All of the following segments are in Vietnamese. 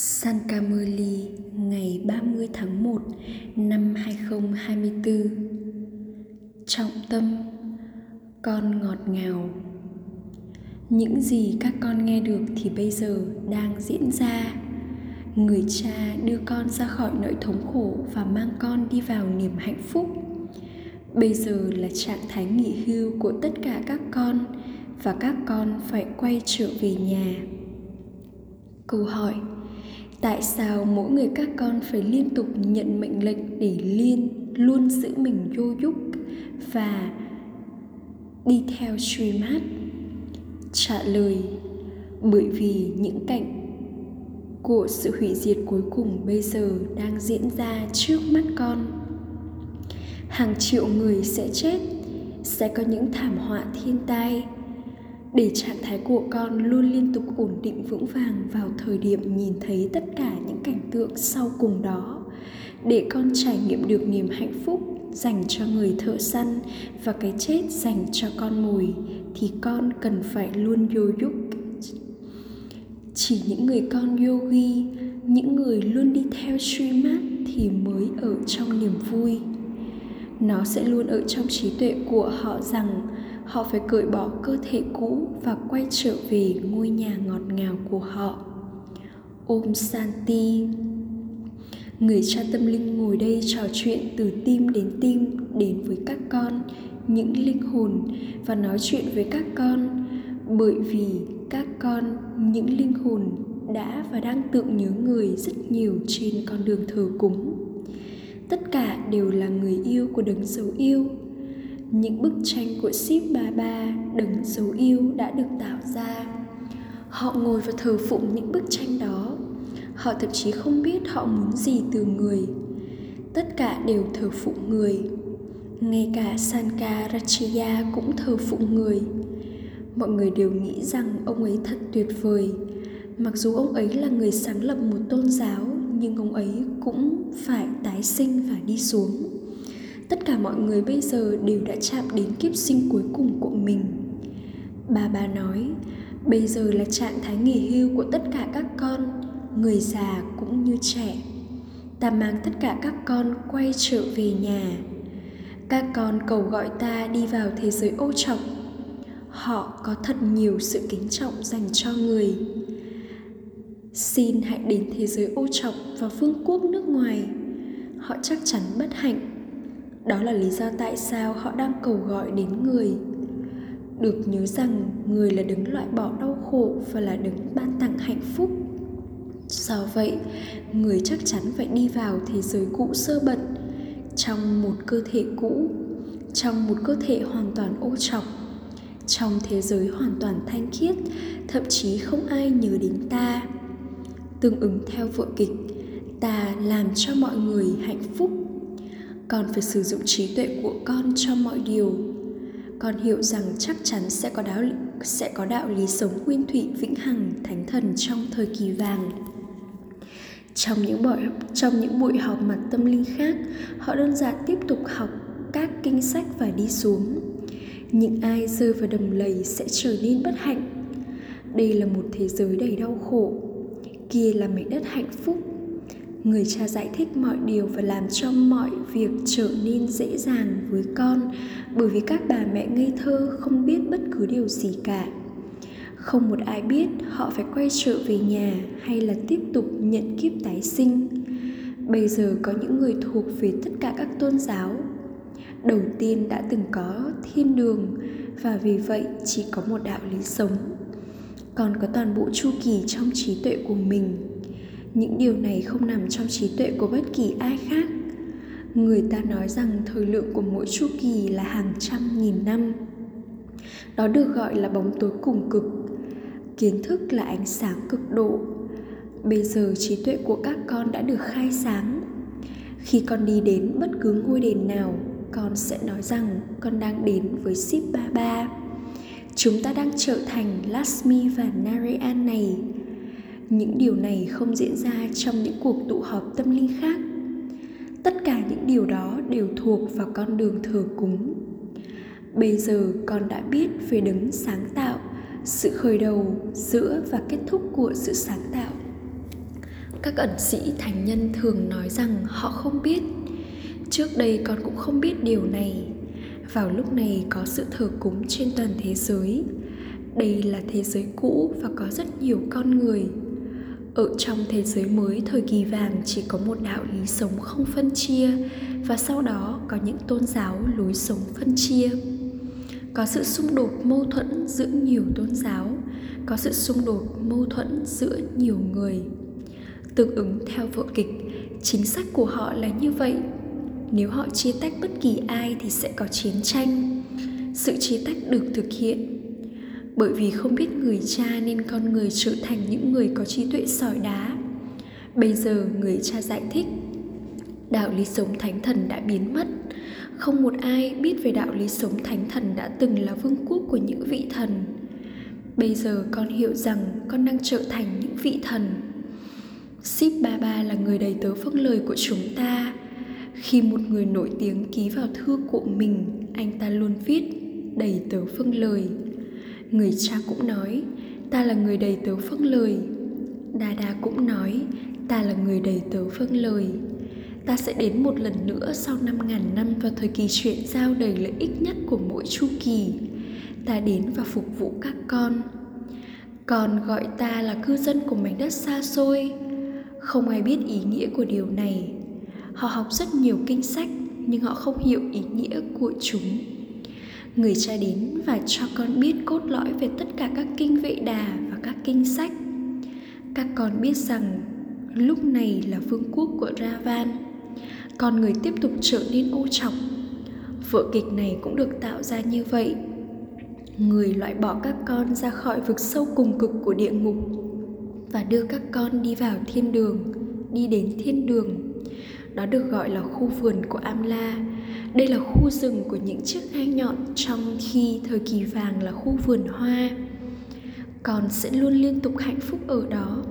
Sankameli ngày 30 tháng 1 năm 2024 Trọng tâm, Con ngọt ngào. Những gì các con nghe được thì bây giờ đang diễn ra. Người cha đưa con ra khỏi nỗi thống khổ và mang con đi vào niềm hạnh phúc. Bây giờ là trạng thái nghỉ hưu của tất cả các con Và các con phải quay trở về nhà. Câu hỏi tại sao mỗi người các con phải liên tục nhận mệnh lệnh để liên luôn giữ mình vô dục và đi theo Srimad? Trả lời bởi vì những cảnh của sự hủy diệt cuối cùng bây giờ đang diễn ra trước mắt con. Hàng triệu người sẽ chết, sẽ có những thảm họa thiên tai, để trạng thái của con luôn liên tục ổn định vững vàng vào thời điểm nhìn thấy tất cả những cảnh tượng sau cùng đó. Để con trải nghiệm được niềm hạnh phúc dành cho người thợ săn và cái chết dành cho con mồi thì con cần phải luôn vô dục chỉ những người con yogi những người luôn đi theo suy mát, thì mới ở trong niềm vui. Nó sẽ luôn ở trong trí tuệ của họ rằng họ phải cởi bỏ cơ thể cũ và quay trở về ngôi nhà ngọt ngào của họ. Ôm santi người cha tâm linh ngồi đây trò chuyện từ tim đến tim, đến với các con, những linh hồn, và nói chuyện với các con. Bởi vì các con, những linh hồn đã và đang tượng nhớ người rất nhiều trên con đường thờ cúng. Tất cả đều là người yêu của đấng dấu yêu những bức tranh của Ship Baba đấng dấu yêu đã được tạo ra. Họ ngồi và thờ phụng những bức tranh đó. Họ thậm chí không biết họ muốn gì từ người. Tất cả đều thờ phụng người. Ngay cả Sankaracharya cũng thờ phụng người. Mọi người đều nghĩ rằng ông ấy thật tuyệt vời. Mặc dù ông ấy là người sáng lập một tôn giáo, nhưng ông ấy cũng phải tái sinh và đi xuống tất cả mọi người bây giờ đều đã chạm đến kiếp sinh cuối cùng của mình. Bà bà nói, bây giờ là trạng thái nghỉ hưu của tất cả các con, người già cũng như trẻ. Ta mang tất cả các con quay trở về nhà. Các con cầu gọi ta đi vào thế giới ô trọng. Họ có thật nhiều sự kính trọng dành cho người. Xin hãy đến thế giới ô trọng và vương quốc nước ngoài. Họ chắc chắn bất hạnh đó là lý do tại sao họ đang cầu gọi đến người. Được nhớ rằng, người là đứng loại bỏ đau khổ và là đứng ban tặng hạnh phúc. Do vậy, người chắc chắn phải đi vào thế giới cũ sơ bẩn, trong một cơ thể cũ, trong một cơ thể hoàn toàn ô trọc, trong thế giới hoàn toàn thanh khiết, thậm chí không ai nhớ đến ta. Tương ứng theo vở kịch, ta làm cho mọi người hạnh phúc con phải sử dụng trí tuệ của con cho mọi điều. Con hiểu rằng chắc chắn sẽ có đạo, sẽ có đạo lý sống nguyên thủy, vĩnh hằng, thánh thần trong thời kỳ vàng. Trong những buổi, trong những buổi họp mặt tâm linh khác, họ đơn giản tiếp tục học các kinh sách và đi xuống. Những ai rơi vào đầm lầy sẽ trở nên bất hạnh. Đây là một thế giới đầy đau khổ. Kia là mảnh đất hạnh phúc người cha giải thích mọi điều và làm cho mọi việc trở nên dễ dàng với con, bởi vì các bà mẹ ngây thơ không biết bất cứ điều gì cả. Không một ai biết họ phải quay trở về nhà hay là tiếp tục nhận kiếp tái sinh. Bây giờ có những người thuộc về tất cả các tôn giáo. Đầu tiên đã từng có thiên đường và vì vậy chỉ có một đạo lý sống. Còn có toàn bộ chu kỳ trong trí tuệ của mình những điều này không nằm trong trí tuệ của bất kỳ ai khác. Người ta nói rằng thời lượng của mỗi chu kỳ là hàng trăm nghìn năm. Đó được gọi là bóng tối cùng cực. Kiến thức là ánh sáng cực độ. Bây giờ trí tuệ của các con đã được khai sáng. Khi con đi đến bất cứ ngôi đền nào, con sẽ nói rằng con đang đến với ship ba ba. chúng ta đang trở thành lasmi và narayan này những điều này không diễn ra trong những cuộc tụ họp tâm linh khác. Tất cả những điều đó đều thuộc vào con đường thờ cúng. Bây giờ con đã biết về đấng sáng tạo, sự khởi đầu giữa và kết thúc của sự sáng tạo. Các ẩn sĩ thành nhân thường nói rằng họ không biết. Trước đây con cũng không biết điều này. Vào lúc này có sự thờ cúng trên toàn thế giới. Đây là thế giới cũ và có rất nhiều con người ở trong thế giới mới, thời kỳ vàng chỉ có một đạo lý sống không phân chia, và sau đó có những tôn giáo lối sống phân chia. Có sự xung đột mâu thuẫn giữa nhiều tôn giáo, có sự xung đột mâu thuẫn giữa nhiều người. Tương ứng theo vở kịch, chính sách của họ là như vậy. Nếu họ chia tách bất kỳ ai thì sẽ có chiến tranh. Sự chia tách được thực hiện bởi vì không biết người cha nên con người trở thành những người có trí tuệ sỏi đá bây giờ người cha giải thích đạo lý sống thánh thần đã biến mất không một ai biết về đạo lý sống thánh thần đã từng là vương quốc của những vị thần bây giờ con hiểu rằng con đang trở thành những vị thần Sip Baba là người đầy tớ vâng lời của chúng ta. Khi một người nổi tiếng ký vào thư của mình, anh ta luôn viết đầy tớ vâng lời. Người cha cũng nói, ta là người đầy tớ vâng lời. Dada cũng nói, ta là người đầy tớ vâng lời. Ta sẽ đến một lần nữa sau năm ngàn năm vào thời kỳ chuyển giao đầy lợi ích nhất của mỗi chu kỳ. Ta đến và phục vụ các con. Con gọi ta là cư dân của mảnh đất xa xôi, không ai biết ý nghĩa của điều này họ học rất nhiều kinh sách nhưng họ không hiểu ý nghĩa của chúng người cha đến và cho con biết cốt lõi về tất cả các kinh vệ đà và các kinh sách. Các con biết rằng lúc này là vương quốc của ravan. Con người tiếp tục trở nên ô trọng. Vở kịch này cũng được tạo ra như vậy. Người loại bỏ các con ra khỏi vực sâu cùng cực của địa ngục và đưa các con đi vào thiên đường, đi đến thiên đường. Đó được gọi là khu vườn của amla đây là khu rừng của những chiếc gai nhọn trong khi thời kỳ vàng là khu vườn hoa. Con sẽ luôn liên tục hạnh phúc ở đó.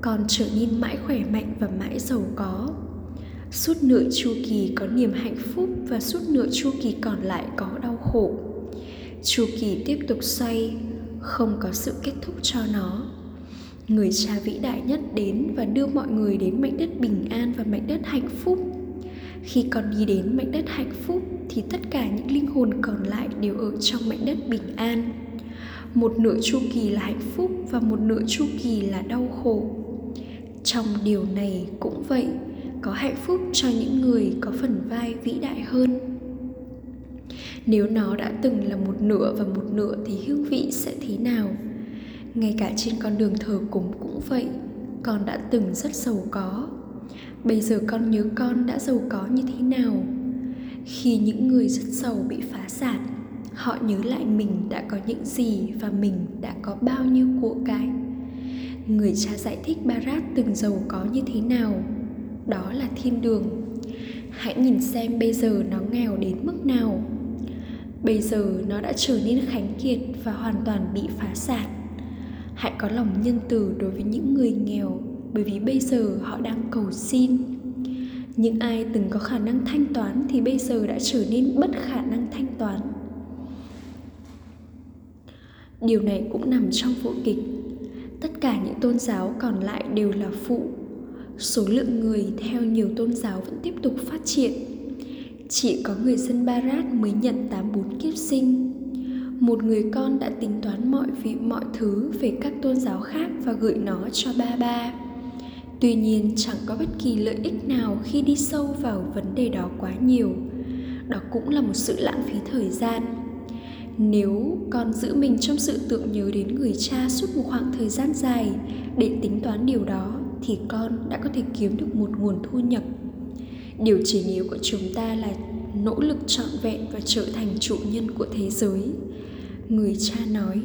Con trở nên mãi khỏe mạnh và mãi giàu có. Suốt nửa chu kỳ có niềm hạnh phúc và suốt nửa chu kỳ còn lại có đau khổ. Chu kỳ tiếp tục xoay, không có sự kết thúc cho nó. Người cha vĩ đại nhất đến và đưa mọi người đến mảnh đất bình an và mảnh đất hạnh phúc khi con đi đến mảnh đất hạnh phúc, thì tất cả những linh hồn còn lại đều ở trong mảnh đất bình an. Một nửa chu kỳ là hạnh phúc và một nửa chu kỳ là đau khổ. Trong điều này cũng vậy, có hạnh phúc cho những người có phần vai vĩ đại hơn. Nếu nó đã từng là một nửa và một nửa thì hương vị sẽ thế nào? Ngay cả trên con đường thờ cúng cũng vậy, con đã từng rất giàu có bây giờ con nhớ con đã giàu có như thế nào? Khi những người rất giàu bị phá sản, họ nhớ lại mình đã có những gì và mình đã có bao nhiêu của cải. Người cha giải thích barat từng giàu có như thế nào, đó là thiên đường. Hãy nhìn xem bây giờ nó nghèo đến mức nào. Bây giờ nó đã trở nên khánh kiệt và hoàn toàn bị phá sản. Hãy có lòng nhân từ đối với những người nghèo bởi vì bây giờ họ đang cầu xin. Những ai từng có khả năng thanh toán thì bây giờ đã trở nên bất khả năng thanh toán. Điều này cũng nằm trong vở kịch. Tất cả những tôn giáo còn lại đều là phụ. Số lượng người theo nhiều tôn giáo vẫn tiếp tục phát triển. Chỉ có người dân Barat mới nhận 84 kiếp sinh. Một người con đã tính toán mọi vị mọi thứ về các tôn giáo khác và gửi nó cho ba ba tuy nhiên, chẳng có bất kỳ lợi ích nào khi đi sâu vào vấn đề đó quá nhiều. Đó cũng là một sự lãng phí thời gian. Nếu con giữ mình trong sự tưởng nhớ đến người cha suốt một khoảng thời gian dài để tính toán điều đó, thì con đã có thể kiếm được một nguồn thu nhập. Điều chỉ yếu của chúng ta là nỗ lực trọn vẹn và trở thành chủ nhân của thế giới. Người cha nói,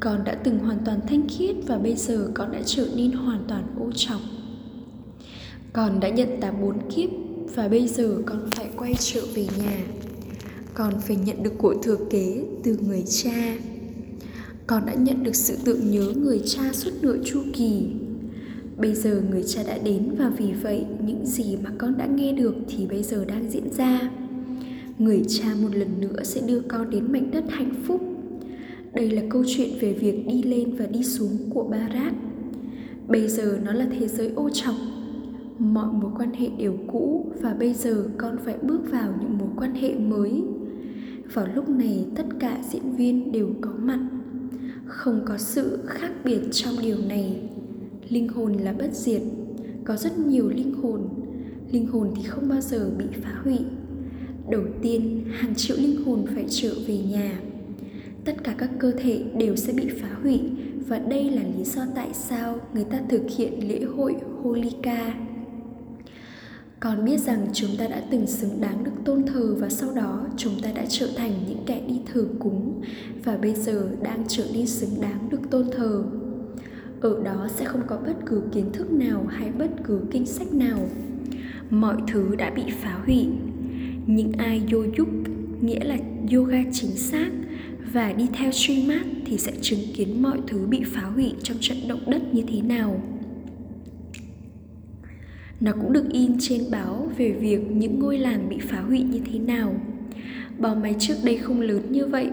con đã từng hoàn toàn thanh khiết và bây giờ con đã trở nên hoàn toàn ô trọng con đã nhận tám bốn kiếp, và bây giờ con phải quay trở về nhà. Con phải nhận được của thừa kế từ người cha. Con đã nhận được sự tưởng nhớ người cha suốt nửa chu kỳ. Bây giờ người cha đã đến, và vì vậy, những gì mà con đã nghe được thì bây giờ đang diễn ra. Người cha một lần nữa sẽ đưa con đến mảnh đất hạnh phúc. Đây là câu chuyện về việc đi lên và đi xuống của Barat. bây giờ nó là thế giới ô trọc mọi mối quan hệ đều cũ và bây giờ con phải bước vào những mối quan hệ mới. Vào lúc này, tất cả diễn viên đều có mặt. Không có sự khác biệt trong điều này. Linh hồn là bất diệt, có rất nhiều linh hồn. Linh hồn thì không bao giờ bị phá hủy. Đầu tiên, hàng triệu linh hồn phải trở về nhà. Tất cả các cơ thể đều sẽ bị phá hủy và đây là lý do tại sao người ta thực hiện lễ hội Holika còn biết rằng chúng ta đã từng xứng đáng được tôn thờ và sau đó chúng ta đã trở thành những kẻ đi thờ cúng và bây giờ đang trở đi xứng đáng được tôn thờ. Ở đó sẽ không có bất cứ kiến thức nào hay bất cứ kinh sách nào. Mọi thứ đã bị phá hủy. Những ai vô nghĩa là yoga chính xác, và đi theo Srimad thì sẽ chứng kiến mọi thứ bị phá hủy trong trận động đất như thế nào. Nó cũng được in trên báo về việc những ngôi làng bị phá hủy như thế nào. Bò máy trước đây không lớn như vậy,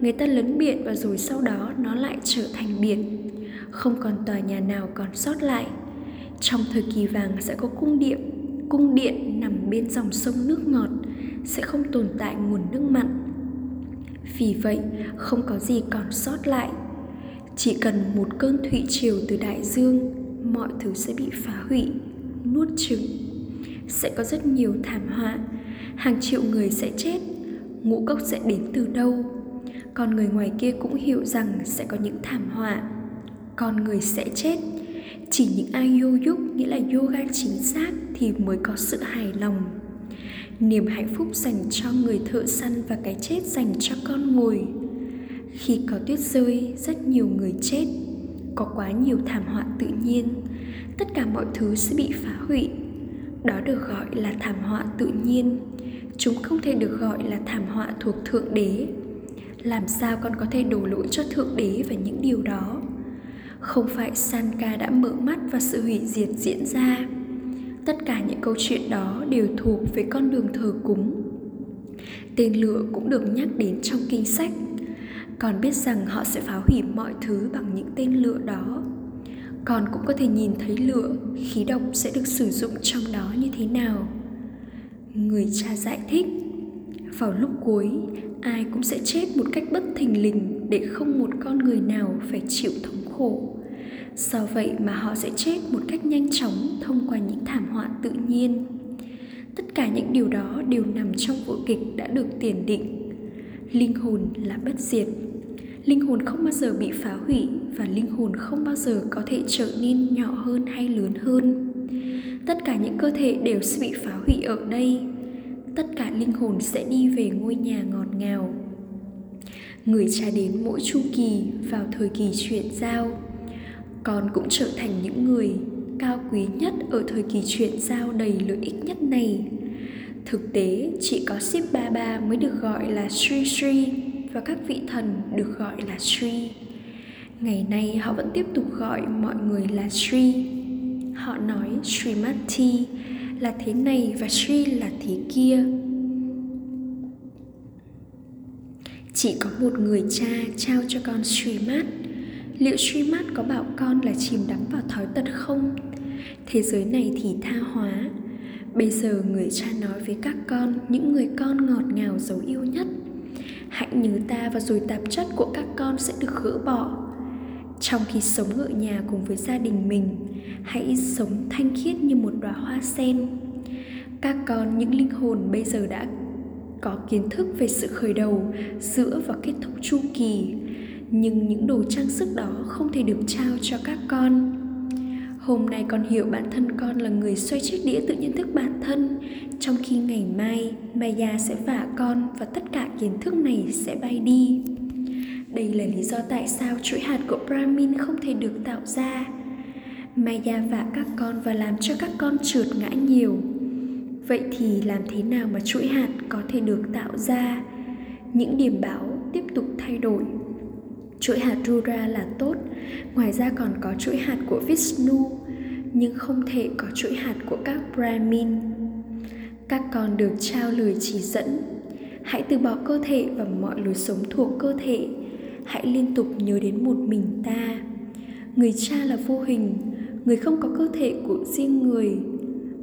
người ta lấn biển và rồi sau đó nó lại trở thành biển. Không còn tòa nhà nào còn sót lại. Trong thời kỳ vàng sẽ có cung điện, cung điện nằm bên dòng sông nước ngọt, sẽ không tồn tại nguồn nước mặn vì vậy không có gì còn sót lại chỉ cần một cơn thủy triều từ đại dương mọi thứ sẽ bị phá hủy nuốt chửng. Sẽ có rất nhiều thảm họa. Hàng triệu người sẽ chết. Ngũ cốc sẽ đến từ đâu? Còn người ngoài kia cũng hiểu rằng sẽ có những thảm họa. Con người sẽ chết. Chỉ những ai vô yúc nghĩa là yoga chính xác, thì mới có sự hài lòng. Niềm hạnh phúc dành cho người thợ săn và cái chết dành cho con mồi khi có tuyết rơi, rất nhiều người chết. Có quá nhiều thảm họa tự nhiên tất cả mọi thứ sẽ bị phá hủy. Đó được gọi là thảm họa tự nhiên. Chúng không thể được gọi là thảm họa thuộc thượng đế. Làm sao con có thể đổ lỗi cho thượng đế và những điều đó? Không phải sanka đã mở mắt và sự hủy diệt diễn ra. Tất cả những câu chuyện đó đều thuộc về con đường thờ cúng. Tên lửa cũng được nhắc đến trong kinh sách. Con biết rằng họ sẽ phá hủy mọi thứ bằng những tên lửa đó con cũng có thể nhìn thấy lửa, khí độc sẽ được sử dụng trong đó như thế nào. Người cha giải thích, vào lúc cuối, ai cũng sẽ chết một cách bất thình lình để không một con người nào phải chịu thống khổ. Do vậy mà họ sẽ chết một cách nhanh chóng thông qua những thảm họa tự nhiên. Tất cả những điều đó đều nằm trong vở kịch đã được tiền định. Linh hồn là bất diệt linh hồn không bao giờ bị phá hủy và linh hồn không bao giờ có thể trở nên nhỏ hơn hay lớn hơn. Tất cả những cơ thể đều sẽ bị phá hủy ở đây. Tất cả linh hồn sẽ đi về ngôi nhà ngọt ngào. Người cha đến mỗi chu kỳ vào thời kỳ chuyển giao. Con cũng trở thành những người cao quý nhất ở thời kỳ chuyển giao đầy lợi ích nhất này. Thực tế, chỉ có ship baba mới được gọi là sri sri và các vị thần được gọi là sri ngày nay họ vẫn tiếp tục gọi mọi người là sri họ nói srimati là thế này và sri là thế kia chỉ có một người cha trao cho con srimat liệu Srimat có bảo con là chìm đắm vào thói tật không? Thế giới này thì tha hóa. Bây giờ người cha nói với các con, những người con ngọt ngào dấu yêu nhất. Hãy nhớ ta và rồi tạp chất của các con sẽ được gỡ bỏ. Trong khi sống ở nhà cùng với gia đình mình, hãy sống thanh khiết như một đóa hoa sen. Các con, những linh hồn bây giờ đã có kiến thức về sự khởi đầu, giữa và kết thúc chu kỳ nhưng những đồ trang sức đó không thể được trao cho các con hôm nay con hiểu bản thân con là người xoay chiếc đĩa tự nhận thức bản thân. Trong khi ngày mai, maya sẽ vả con và tất cả kiến thức này sẽ bay đi. Đây là lý do tại sao chuỗi hạt của brahmin không thể được tạo ra. Maya vả các con và làm cho các con trượt ngã nhiều. Vậy thì làm thế nào mà chuỗi hạt có thể được tạo ra? Những điểm báo tiếp tục thay đổi chuỗi hạt Rudra là tốt, ngoài ra còn có chuỗi hạt của Vishnu, nhưng không thể có chuỗi hạt của các Brahmin. Các con được trao lời chỉ dẫn, hãy từ bỏ cơ thể và mọi lối sống thuộc cơ thể, hãy liên tục nhớ đến một mình ta. Người cha là vô hình, người không có cơ thể của riêng người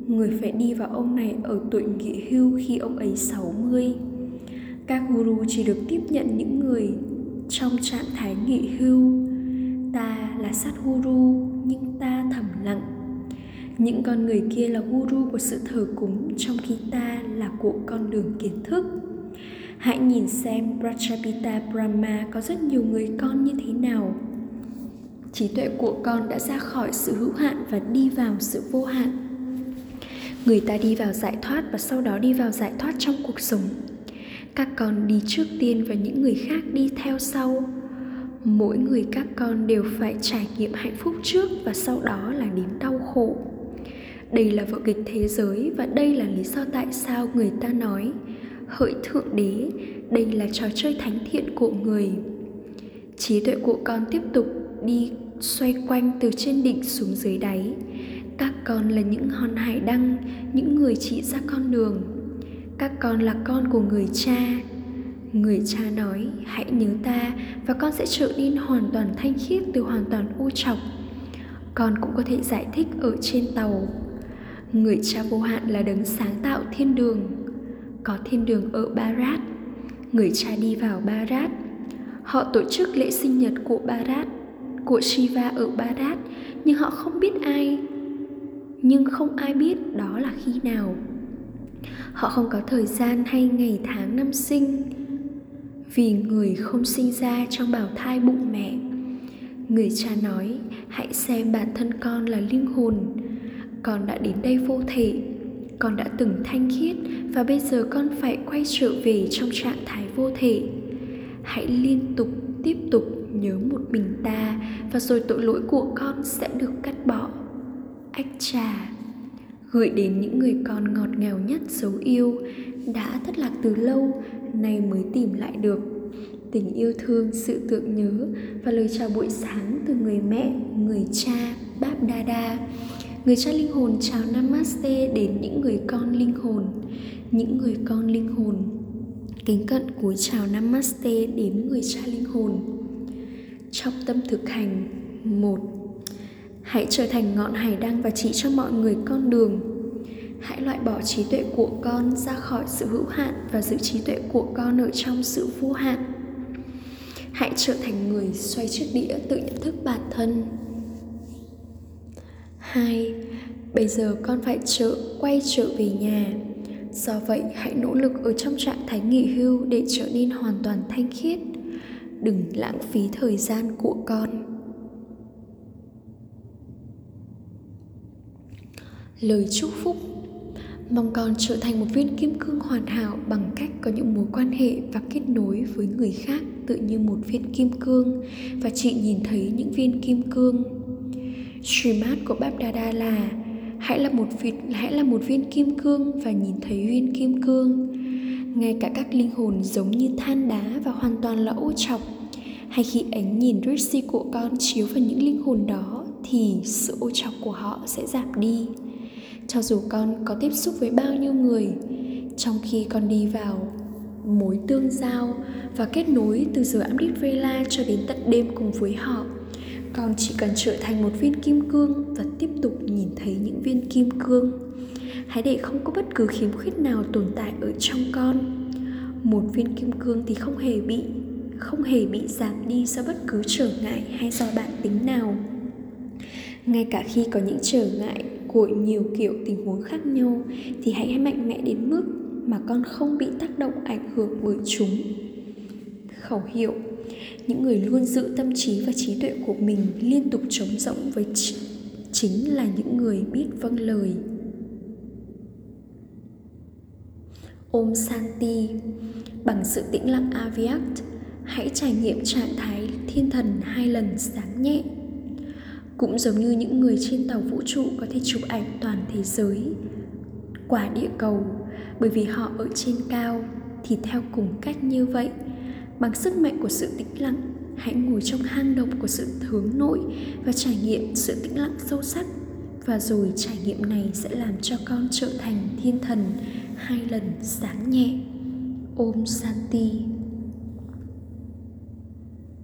người phải đi vào ông này ở tuổi nghỉ hưu khi ông ấy 60. Các guru chỉ được tiếp nhận những người trong trạng thái nghỉ hưu. Ta là sát guru, nhưng ta thầm lặng. Những con người kia là guru của sự thờ cúng, trong khi ta là của con đường kiến thức. Hãy nhìn xem prachapita Brahma có rất nhiều người con như thế nào. Trí tuệ của con đã ra khỏi sự hữu hạn và đi vào sự vô hạn người ta đi vào giải thoát và sau đó đi vào giải thoát trong cuộc sống các con đi trước tiên và những người khác đi theo sau. Mỗi người các con đều phải trải nghiệm hạnh phúc trước và sau đó là đến đau khổ. Đây là vở kịch thế giới và đây là lý do tại sao người ta nói, hỡi thượng đế, đây là trò chơi thánh thiện của người. Trí tuệ của con tiếp tục đi xoay quanh từ trên đỉnh xuống dưới đáy. Các con là những hòn hải đăng, những người chỉ ra con đường các con là con của người cha. Người cha nói, hãy nhớ ta và con sẽ trở nên hoàn toàn thanh khiết từ hoàn toàn ô trọc con cũng có thể giải thích ở trên tàu. Người cha vô hạn là đấng sáng tạo thiên đường. Có thiên đường ở barat. Người cha đi vào barat. Họ tổ chức lễ sinh nhật của barat, của shiva ở barat, nhưng họ không biết ai. Nhưng không ai biết đó là khi nào họ không có thời gian hay ngày tháng năm sinh, vì người không sinh ra trong bào thai bụng mẹ. Người cha nói, hãy xem bản thân con là linh hồn. Con đã đến đây vô thể. Con đã từng thanh khiết và bây giờ con phải quay trở về trong trạng thái vô thể. Hãy liên tục, tiếp tục nhớ một mình ta và rồi tội lỗi của con sẽ được cắt bỏ. Ách trà gửi đến những người con ngọt ngào nhất dấu yêu. Đã thất lạc từ lâu, nay mới tìm lại được. Tình yêu thương, sự tượng nhớ và lời chào buổi sáng từ người mẹ, người cha báp đa đa người cha linh hồn chào namaste đến những người con linh hồn. Những người con linh hồn, kính cận cúi chào namaste đến người cha linh hồn. Trong tâm thực hành, một hãy trở thành ngọn hải đăng và chỉ cho mọi người con đường. Hãy loại bỏ trí tuệ của con ra khỏi sự hữu hạn và giữ trí tuệ của con ở trong sự vô hạn. Hãy trở thành người xoay chiếc đĩa tự nhận thức bản thân. Hai, bây giờ con phải trở, quay trở về nhà. Do vậy, hãy nỗ lực ở trong trạng thái nghỉ hưu để trở nên hoàn toàn thanh khiết. Đừng lãng phí thời gian của con. Lời chúc phúc. Mong con trở thành một viên kim cương hoàn hảo bằng cách có những mối quan hệ và kết nối với người khác tự như một viên kim cương. Và chị nhìn thấy những viên kim cương. Srimad của Bab Dada là hãy là một viên, hãy là một viên kim cương và nhìn thấy viên kim cương. Ngay cả các linh hồn giống như than đá và hoàn toàn là ô trọc. Hay khi ánh nhìn Rishi của con chiếu vào những linh hồn đó thì sự ô trọc của họ sẽ giảm đi cho dù con có tiếp xúc với bao nhiêu người, trong khi con đi vào mối tương giao và kết nối từ giờ Amrit Vela cho đến tận đêm cùng với họ, con chỉ cần trở thành một viên kim cương và tiếp tục nhìn thấy những viên kim cương. Hãy để không có bất cứ khiếm khuyết nào tồn tại ở trong con. Một viên kim cương thì không hề bị, không hề bị giảm đi do bất cứ trở ngại hay do bản tính nào. Ngay cả khi có những trở ngại hội nhiều kiểu tình huống khác nhau thì hãy mạnh mẽ đến mức mà con không bị tác động ảnh hưởng bởi chúng. Khẩu hiệu, những người luôn giữ tâm trí và trí tuệ của mình liên tục trống rỗng với chính là những người biết vâng lời. Ôm Santi Bằng sự tĩnh lặng aviat Hãy trải nghiệm trạng thái thiên thần hai lần sáng nhẹ cũng giống như những người trên tàu vũ trụ có thể chụp ảnh toàn thế giới quả địa cầu. Bởi vì họ ở trên cao thì theo cùng cách như vậy. Bằng sức mạnh của sự tĩnh lặng, hãy ngồi trong hang động của sự hướng nội và trải nghiệm sự tĩnh lặng sâu sắc. Và rồi trải nghiệm này sẽ làm cho con trở thành thiên thần hai lần sáng nhẹ. Ôm santi